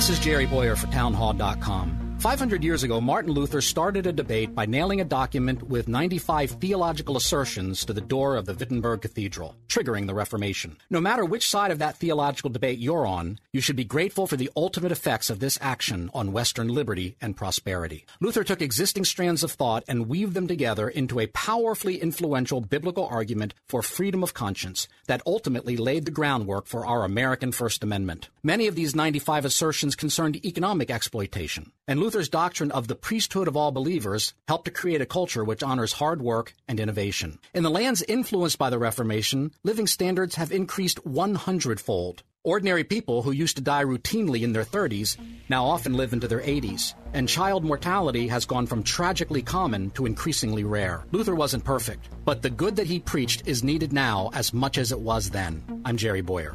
This is Jerry Bowyer for Townhall.com. 500 years ago, Martin Luther started a debate by nailing a document with 95 theological assertions to the door of the Wittenberg Cathedral, triggering the Reformation. No matter which side of that theological debate you're on, you should be grateful for the ultimate effects of this action on Western liberty and prosperity. Luther took existing strands of thought and weaved them together into a powerfully influential biblical argument for freedom of conscience that ultimately laid the groundwork for our American First Amendment. Many of these 95 assertions concerned economic exploitation, and Luther's doctrine of the priesthood of all believers helped to create a culture which honors hard work and innovation. In the lands influenced by the Reformation, living standards have increased 100 fold. Ordinary people who used to die routinely in their 30s now often live into their 80s, and child mortality has gone from tragically common to increasingly rare. Luther wasn't perfect, but the good that he preached is needed now as much as it was then. I'm Jerry Bowyer.